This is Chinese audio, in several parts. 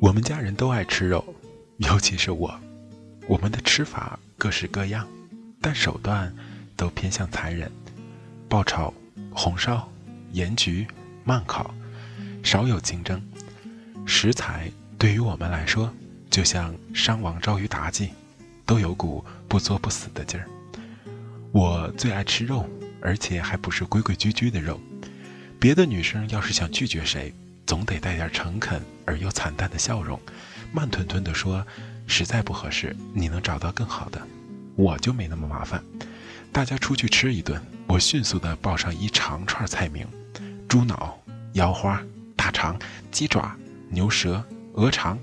我们家人都爱吃肉，尤其是我。我们的吃法各式各样，但手段都偏向残忍：爆炒、红烧、盐焗、慢烤，少有清蒸。食材对于我们来说，就像商王招于妲己，都有股不作不死的劲儿。我最爱吃肉，而且还不是规规矩矩的肉。别的女生要是想拒绝谁，总得带点诚恳而又惨淡的笑容，慢吞吞地说：“实在不合适，你能找到更好的。”我就没那么麻烦。大家出去吃一顿，我迅速地报上一长串菜名：猪脑、腰花、大肠、鸡爪、牛舌、鹅肠、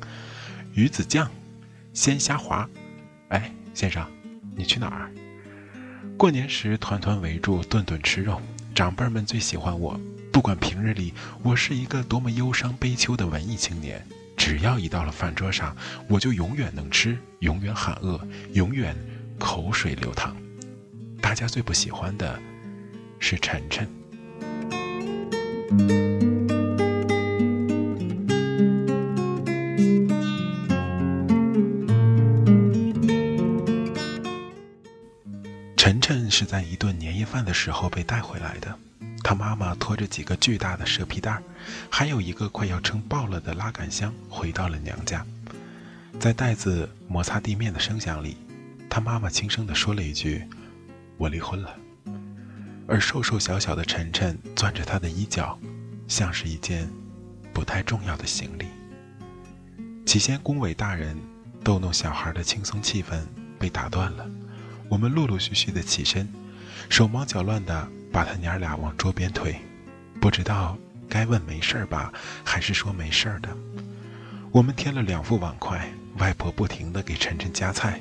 鱼子酱、鲜虾滑。哎，先生，你去哪儿？过年时团团围住，顿顿吃肉，长辈们最喜欢我。不管平日里我是一个多么忧伤悲秋的文艺青年，只要一到了饭桌上，我就永远能吃，永远喊饿，永远口水流淌。大家最不喜欢的是晨晨。是在一顿年夜饭的时候被带回来的。他妈妈拖着几个巨大的蛇皮袋，还有一个快要撑爆了的拉杆箱，回到了娘家。在袋子摩擦地面的声响里，他妈妈轻声地说了一句：“我离婚了。”而瘦瘦小小的晨晨攥着他的衣角，像是一件不太重要的行李。起先恭维大人逗弄小孩的轻松气氛被打断了，我们陆陆续续的起身，手忙脚乱的。把他娘俩往桌边推，不知道该问没事吧，还是说没事的。我们添了两副碗筷，外婆不停地给晨晨夹菜，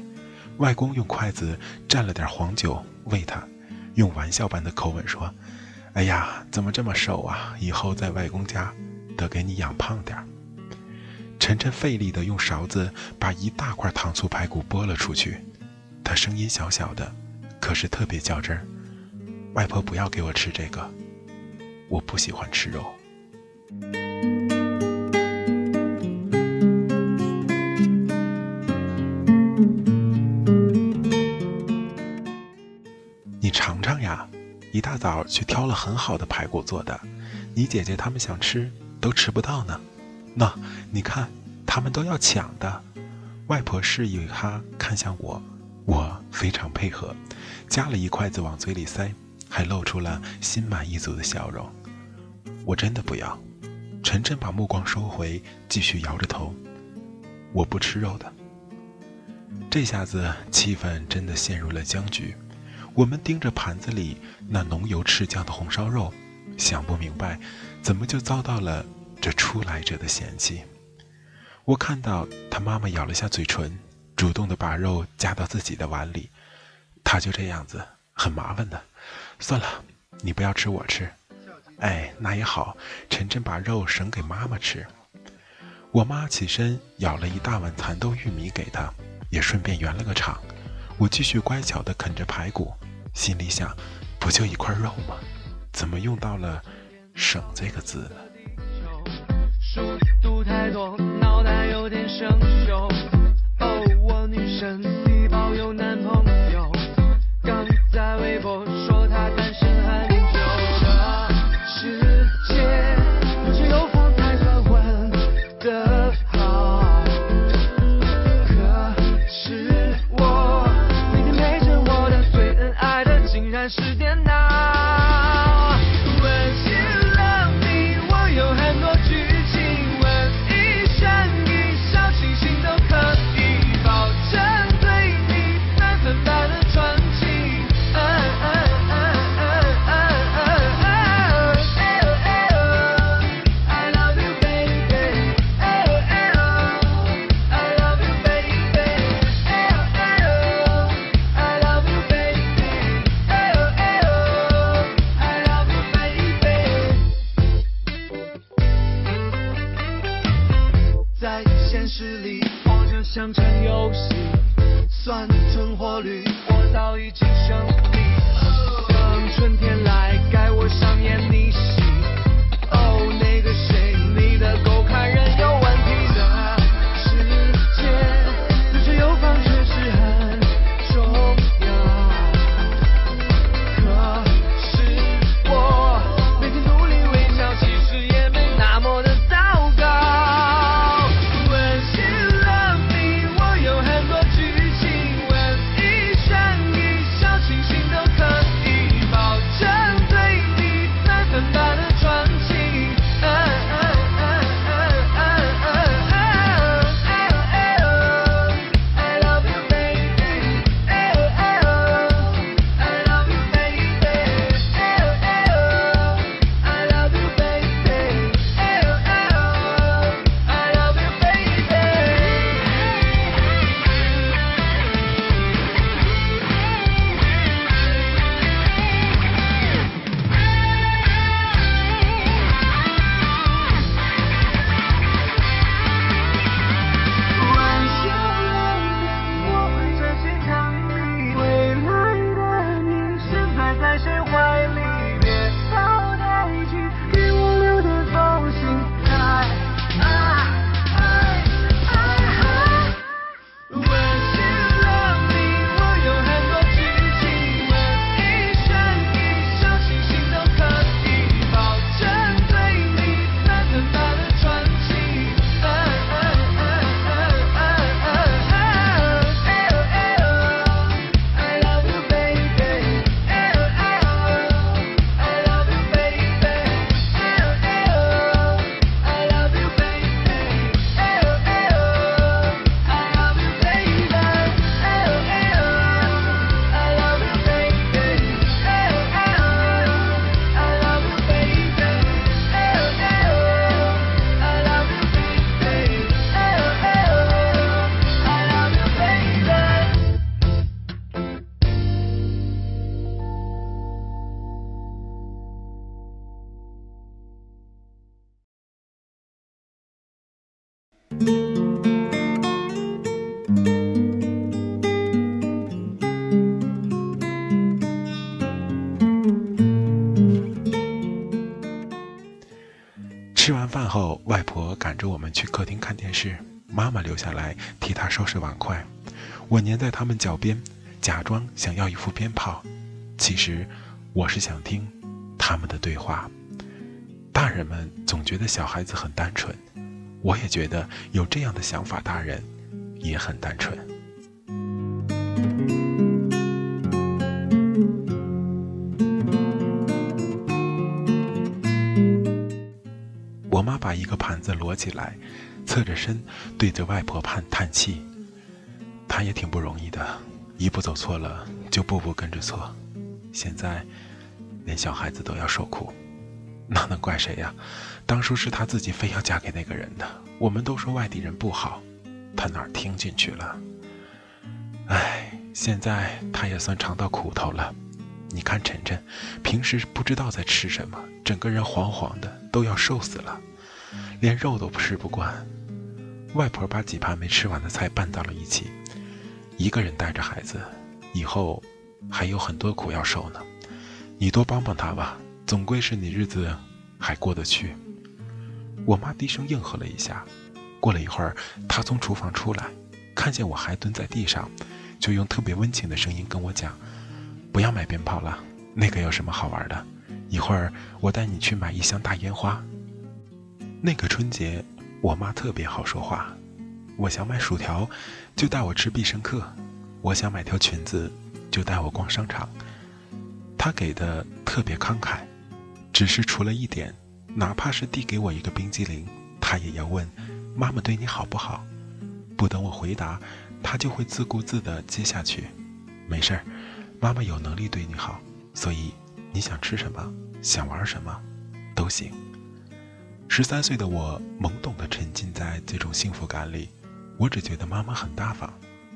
外公用筷子蘸了点黄酒喂他，用玩笑般的口吻说：“哎呀，怎么这么瘦啊？以后在外公家得给你养胖点晨晨费力地用勺子把一大块糖醋排骨拨了出去，他声音小小的，可是特别较真儿。外婆不要给我吃这个，我不喜欢吃肉。你尝尝呀，一大早去挑了很好的排骨做的，你姐姐他们想吃都吃不到呢。那你看，他们都要抢的。外婆示意他看向我，我非常配合，夹了一筷子往嘴里塞。还露出了心满意足的笑容。我真的不要。晨晨把目光收回，继续摇着头。我不吃肉的。这下子气氛真的陷入了僵局。我们盯着盘子里那浓油赤酱的红烧肉，想不明白，怎么就遭到了这初来者的嫌弃。我看到他妈妈咬了下嘴唇，主动的把肉夹到自己的碗里。他就这样子，很麻烦的。算了，你不要吃，我吃。哎，那也好。晨晨把肉省给妈妈吃。我妈起身舀了一大碗蚕豆玉米给他，也顺便圆了个场。我继续乖巧地啃着排骨，心里想：不就一块肉吗？怎么用到了“省”这个字呢？在现实里，活着像场游戏，算存活率，我早已经胜利。赶着我们去客厅看电视，妈妈留下来替他收拾碗筷。我粘在他们脚边，假装想要一副鞭炮，其实我是想听他们的对话。大人们总觉得小孩子很单纯，我也觉得有这样的想法，大人也很单纯。我妈把一个盘子摞起来，侧着身对着外婆盼叹气。她也挺不容易的，一步走错了就步步跟着错，现在连小孩子都要受苦，那能怪谁呀？当初是她自己非要嫁给那个人的，我们都说外地人不好，她哪儿听进去了？唉，现在她也算尝到苦头了。你看晨晨，平时不知道在吃什么，整个人黄黄的，都要瘦死了，连肉都吃不惯。外婆把几盘没吃完的菜拌到了一起，一个人带着孩子，以后还有很多苦要受呢。你多帮帮她吧，总归是你日子还过得去。我妈低声应和了一下，过了一会儿，她从厨房出来，看见我还蹲在地上，就用特别温情的声音跟我讲。不要买鞭炮了，那个有什么好玩的？一会儿我带你去买一箱大烟花。那个春节，我妈特别好说话。我想买薯条，就带我吃必胜客；我想买条裙子，就带我逛商场。她给的特别慷慨，只是除了一点，哪怕是递给我一个冰激凌，她也要问：“妈妈对你好不好？”不等我回答，她就会自顾自地接下去：“没事儿，妈妈有能力对你好，所以你想吃什么，想玩什么，都行。”十三岁的我懵懂地沉浸在这种幸福感里，我只觉得妈妈很大方，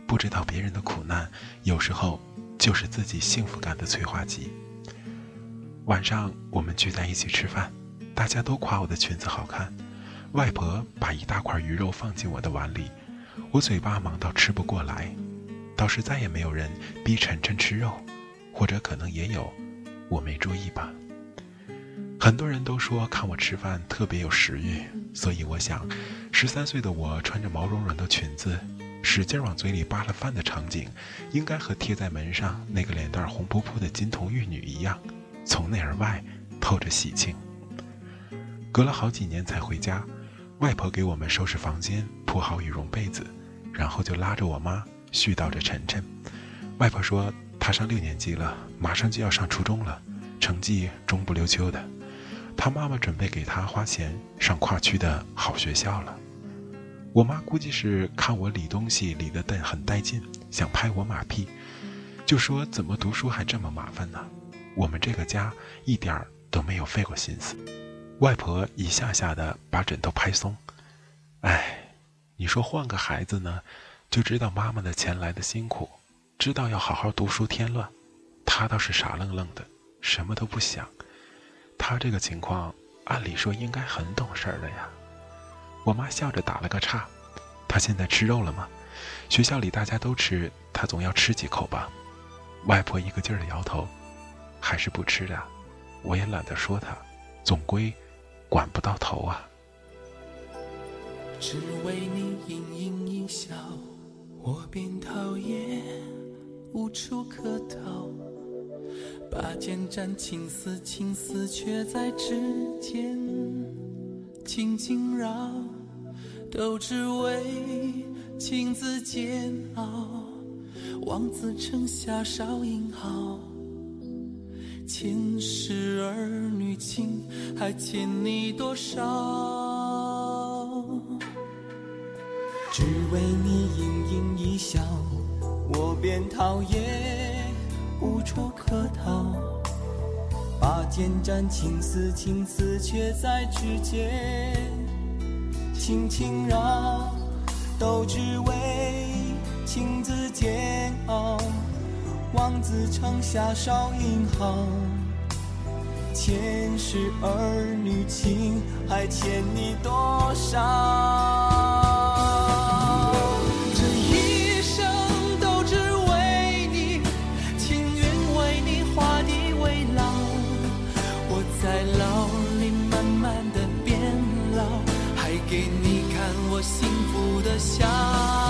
不知道别人的苦难，有时候就是自己幸福感的催化剂。晚上我们聚在一起吃饭，大家都夸我的裙子好看，外婆把一大块鱼肉放进我的碗里。我嘴巴忙到吃不过来，倒是再也没有人逼晨晨吃肉，或者可能也有，我没注意吧。很多人都说看我吃饭特别有食欲，所以我想，十三岁的我穿着毛茸茸的裙子，使劲往嘴里扒了饭的场景，应该和贴在门上那个脸蛋红扑扑的金童玉女一样，从内而外透着喜庆。隔了好几年才回家。外婆给我们收拾房间，铺好羽绒被子，然后就拉着我妈絮叨着晨晨。外婆说她上六年级了，马上就要上初中了，成绩中不溜秋的。他妈妈准备给他花钱上跨区的好学校了。我妈估计是看我理东西理得带很带劲，想拍我马屁，就说怎么读书还这么麻烦呢？我们这个家一点儿都没有费过心思。外婆一下下的把枕头拍松，哎，你说换个孩子呢，就知道妈妈的钱来的辛苦，知道要好好读书添乱。他倒是傻愣愣的，什么都不想。他这个情况，按理说应该很懂事儿的呀。我妈笑着打了个岔，他现在吃肉了吗？学校里大家都吃，他总要吃几口吧？外婆一个劲儿的摇头，还是不吃的。我也懒得说他，总归。管不到头啊！只为你盈盈一笑，我便讨厌，无处可逃。把剑斩情丝，情丝却在指尖轻轻绕，都只为情字煎熬，望子成霞少英豪。前世儿女情，还欠你多少？只为你盈盈一笑，我便讨厌，无处可逃。拔剑斩情丝，情丝却在指尖轻轻绕，都只为情字煎熬。望子成霞少英豪，前世儿女情还欠你多少？下。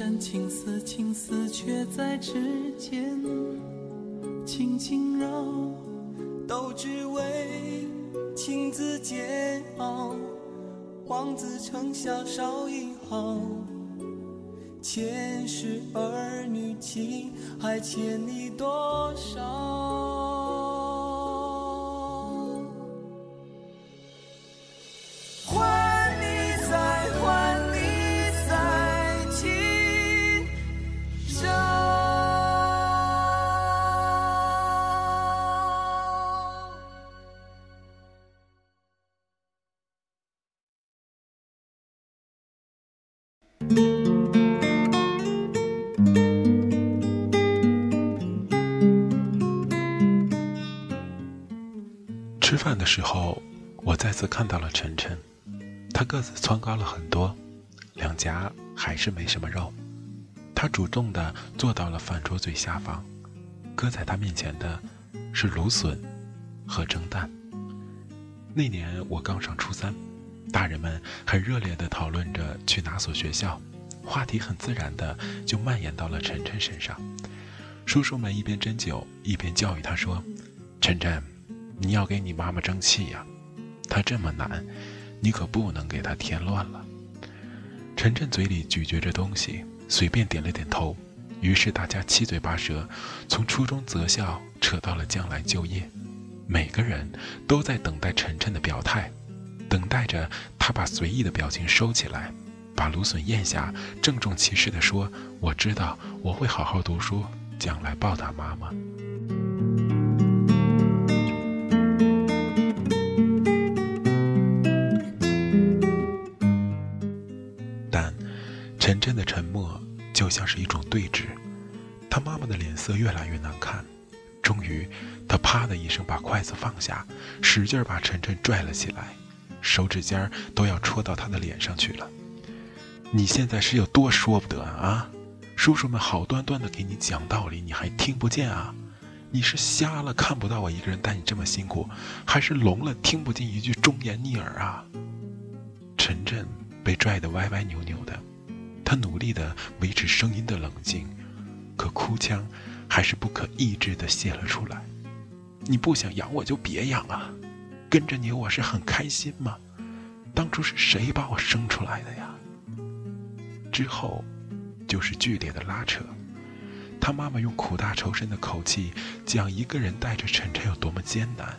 剑斩青丝，青丝却在指尖轻轻绕，都只为情字煎熬。望子成小少一号，前世儿女情还欠你多少？的时候，我再次看到了晨晨，他个子蹿高了很多，两颊还是没什么肉。他主动地坐到了饭桌最下方，搁在他面前的是芦笋和蒸蛋。那年我刚上初三，大人们很热烈地讨论着去哪所学校，话题很自然地就蔓延到了晨晨身上。叔叔们一边斟酒，一边教育他说：“晨晨。”你要给你妈妈争气呀，她这么难，你可不能给她添乱了。晨晨嘴里咀嚼着东西，随便点了点头。于是大家七嘴八舌，从初中择校扯到了将来就业，每个人都在等待晨晨的表态，等待着他把随意的表情收起来，把芦笋咽下，郑重其事地说：“我知道，我会好好读书，将来报答妈妈。”像是一种对峙，他妈妈的脸色越来越难看。终于，他啪的一声把筷子放下，使劲把晨晨拽了起来，手指尖都要戳到他的脸上去了。你现在是有多说不得啊？叔叔们好端端的给你讲道理，你还听不见啊？你是瞎了看不到我一个人带你这么辛苦，还是聋了听不进一句忠言逆耳啊？晨晨被拽得歪歪扭扭的，他努力地维持声音的冷静，可哭腔还是不可抑制地泄了出来。你不想养我就别养啊，跟着你我是很开心吗？当初是谁把我生出来的呀？之后，就是剧烈的拉扯。他妈妈用苦大仇深的口气讲一个人带着晨晨有多么艰难，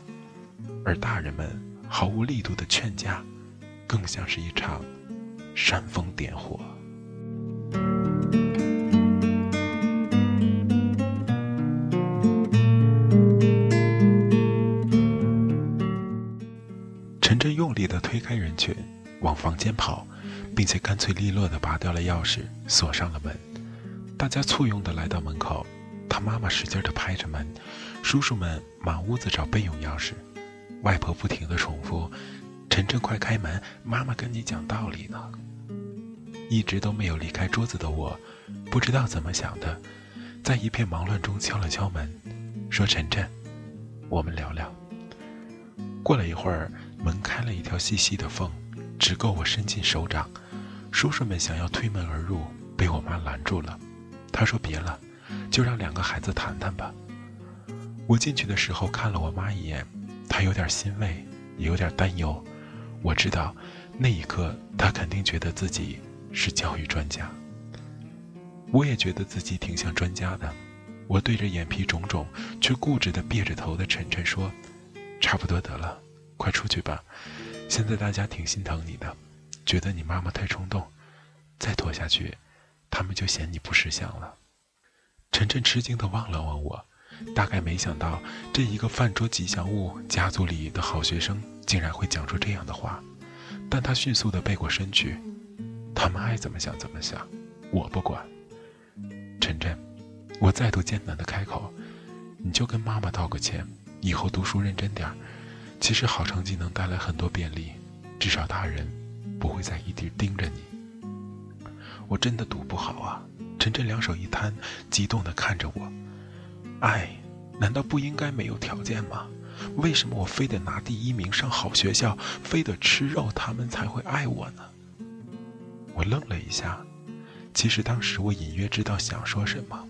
而大人们毫无力度的劝架，更像是一场煽风点火。间跑，并且干脆利落地拔掉了钥匙，锁上了门。大家簇拥地来到门口，他妈妈使劲地拍着门，叔叔们满屋子找备用钥匙，外婆不停地重复：“晨晨，快开门，妈妈跟你讲道理呢。”一直都没有离开桌子的我，不知道怎么想的，在一片忙乱中敲了敲门，说：“晨晨，我们聊聊。”过了一会儿，门开了一条细细的缝，只够我伸进手掌。叔叔们想要推门而入，被我妈拦住了。她说：“别了，就让两个孩子谈谈吧。”我进去的时候看了我妈一眼，她有点欣慰，也有点担忧。我知道，那一刻她肯定觉得自己是教育专家。我也觉得自己挺像专家的。我对着眼皮肿肿却固执地别着头的晨晨说：“差不多得了，快出去吧。现在大家挺心疼你的，觉得你妈妈太冲动，再拖下去。”他们就嫌你不识相了。晨晨吃惊地望了望我，大概没想到这一个饭桌吉祥物、家族里的好学生竟然会讲出这样的话，但他迅速地背过身去。他们爱怎么想怎么想，我不管。晨晨，我再度艰难地开口：“你就跟妈妈道个歉，以后读书认真点儿。其实好成绩能带来很多便利，至少大人不会再一直盯着你。”我真的读不好啊！晨晨两手一摊，激动地看着我。爱，难道不应该没有条件吗？为什么我非得拿第一名上好学校，非得吃肉他们才会爱我呢？我愣了一下，其实当时我隐约知道想说什么，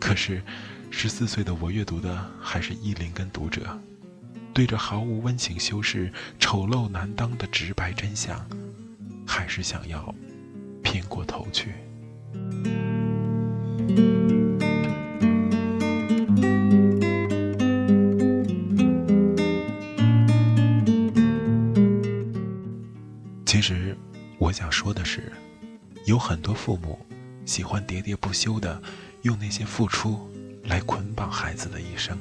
可是十四岁的我阅读的还是意林跟读者，对着毫无温情修饰、丑陋难当的直白真相，还是想要偏过头去。其实，我想说的是，有很多父母喜欢喋喋不休的用那些付出来捆绑孩子的一生。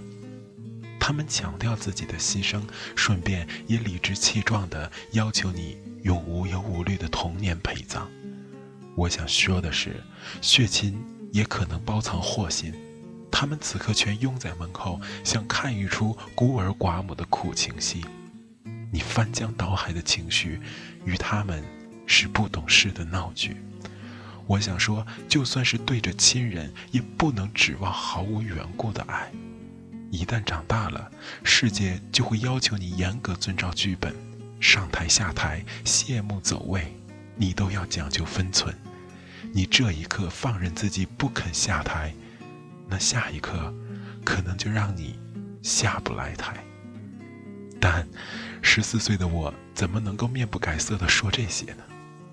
他们强调自己的牺牲，顺便也理直气壮地要求你用无忧无虑的童年陪葬。我想说的是，血亲也可能包藏祸心，他们此刻全拥在门口，想看一出孤儿寡母的苦情戏。你翻江倒海的情绪，与他们是不懂事的闹剧。我想说，就算是对着亲人，也不能指望毫无缘故的爱。一旦长大了，世界就会要求你严格遵照剧本，上台下台、谢幕走位，你都要讲究分寸。你这一刻放任自己不肯下台，那下一刻，可能就让你下不来台。但，十四岁的我怎么能够面不改色地说这些呢？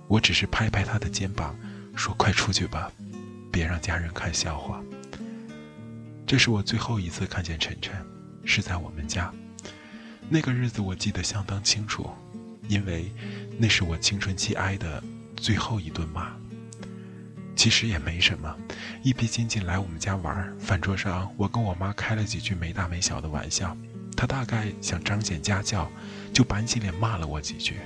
我只是拍拍他的肩膀，说：“快出去吧，别让家人看笑话。”这是我最后一次看见晨晨，是在我们家。那个日子我记得相当清楚，因为那是我青春期挨的最后一顿骂。其实也没什么，一批亲戚来我们家玩，饭桌上我跟我妈开了几句没大没小的玩笑。他大概想彰显家教，就板起脸骂了我几句，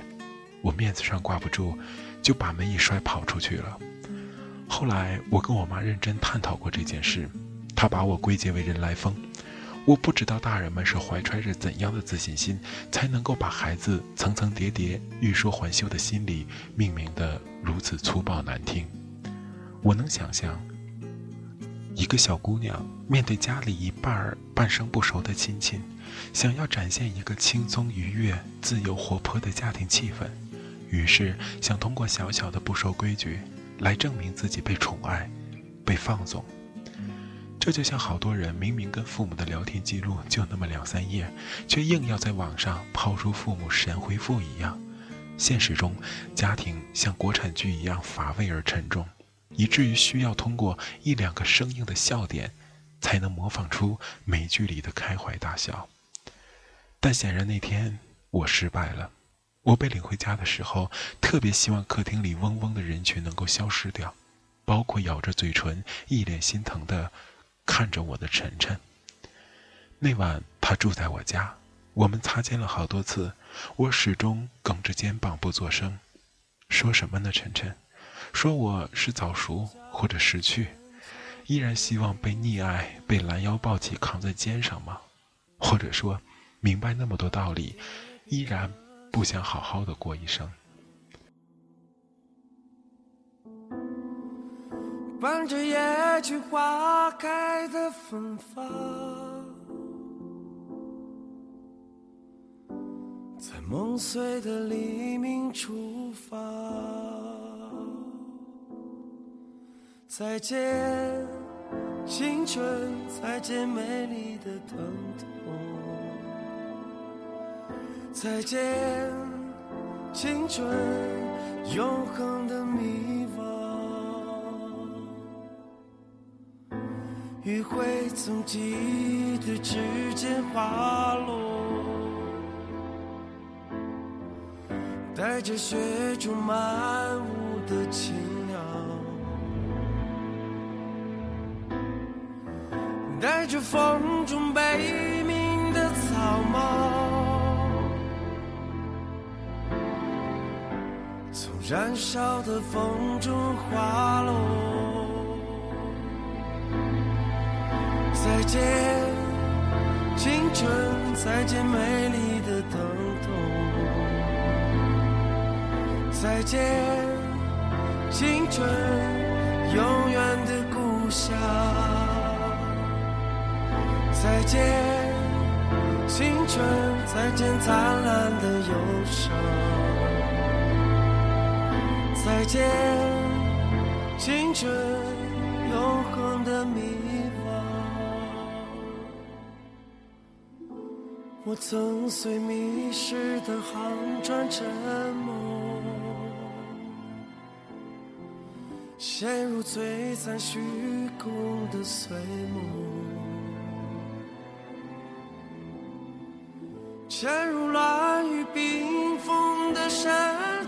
我面子上挂不住，就把门一摔跑出去了。后来我跟我妈认真探讨过这件事，他把我归结为人来疯。我不知道大人们是怀揣着怎样的自信心，才能够把孩子层层叠叠、欲说还休的心理命名的如此粗暴难听。我能想象，一个小姑娘面对家里一半儿半生不熟的亲戚。想要展现一个轻松愉悦、自由活泼的家庭气氛，于是想通过小小的不守规矩来证明自己被宠爱、被放纵。这就像好多人明明跟父母的聊天记录就那么两三页，却硬要在网上抛出父母神回复一样。现实中，家庭像国产剧一样乏味而沉重，以至于需要通过一两个生硬的笑点，才能模仿出美剧里的开怀大笑。但显然那天我失败了。我被领回家的时候，特别希望客厅里嗡嗡的人群能够消失掉，包括咬着嘴唇、一脸心疼的看着我的晨晨。那晚他住在我家，我们擦肩了好多次，我始终梗着肩膀不作声。说什么呢，晨晨？说我是早熟或者识趣，依然希望被溺爱、被拦腰抱起扛在肩上吗？或者说？明白那么多道理，依然不想好好的过一生。伴着野菊花开的芬芳，在梦碎的黎明出发。再见，青春，再见美丽的疼痛。再见，青春，永恒的迷惘。余晖从记忆的指尖滑落，带着雪中漫舞的青鸟，带着风中悲鸣的草帽。从燃烧的风中滑落。再见青春再见美丽的疼痛再见青春永远的故乡。再见青春再见灿烂的忧伤。再见青春永恒的迷我曾随迷失的航船沉没，陷入璀璨虚空的碎梦，潜入乱雨冰封的山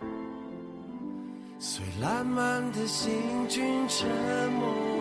谷，最烂漫的行军沉默。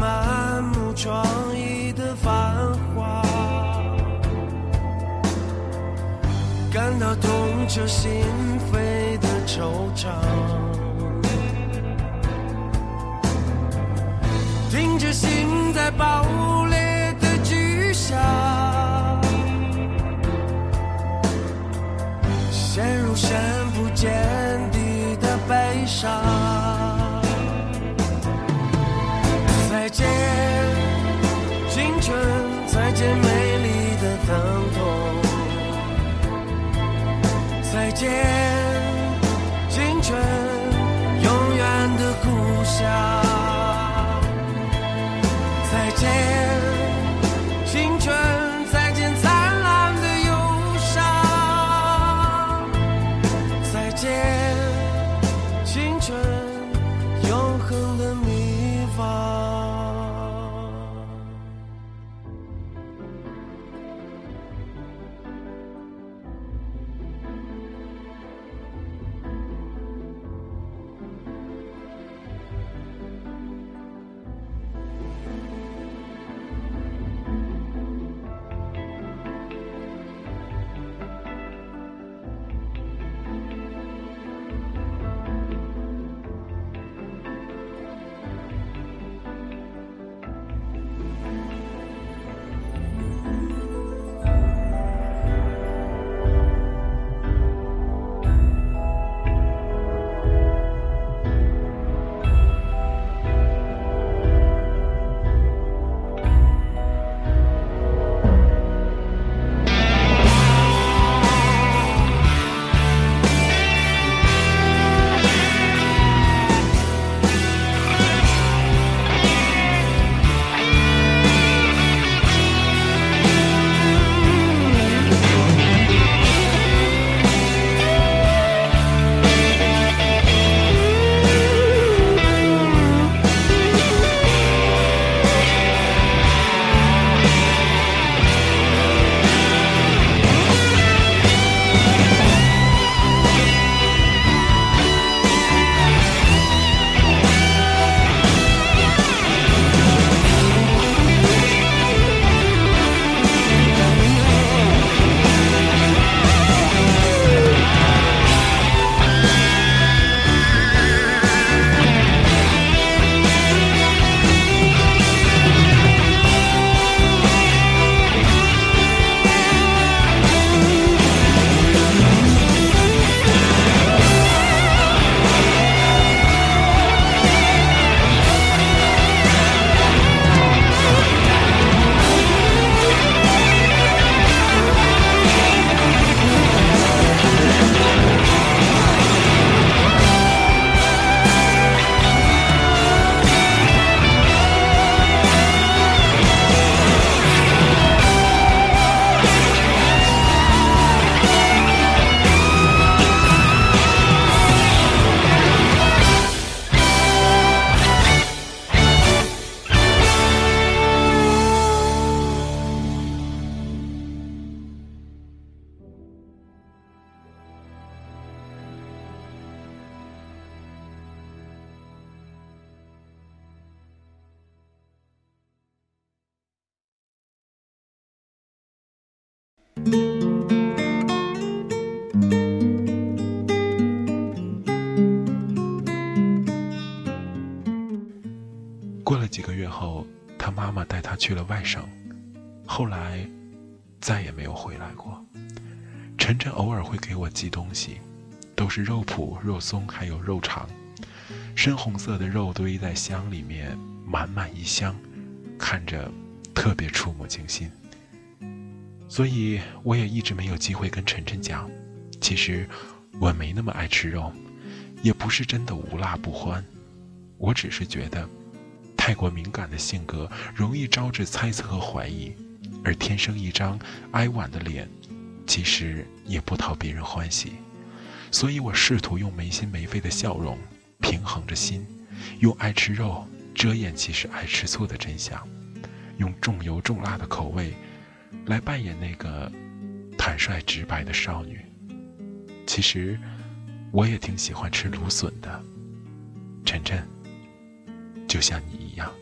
my 再见过了几个月后他妈妈带他去了外省后来再也没有回来过。晨晨偶尔会给我寄东西都是肉脯肉松还有肉肠。深红色的肉堆在箱里面满满一箱看着特别触目惊心。所以我也一直没有机会跟晨晨讲，其实我没那么爱吃肉，也不是真的无辣不欢，我只是觉得太过敏感的性格容易招致猜测和怀疑，而天生一张哀婉的脸，其实也不讨别人欢喜，所以我试图用没心没肺的笑容平衡着心，用爱吃肉遮掩其实爱吃醋的真相，用重油重辣的口味。来扮演那个坦率直白的少女。其实，我也挺喜欢吃芦笋的，晨晨，就像你一样。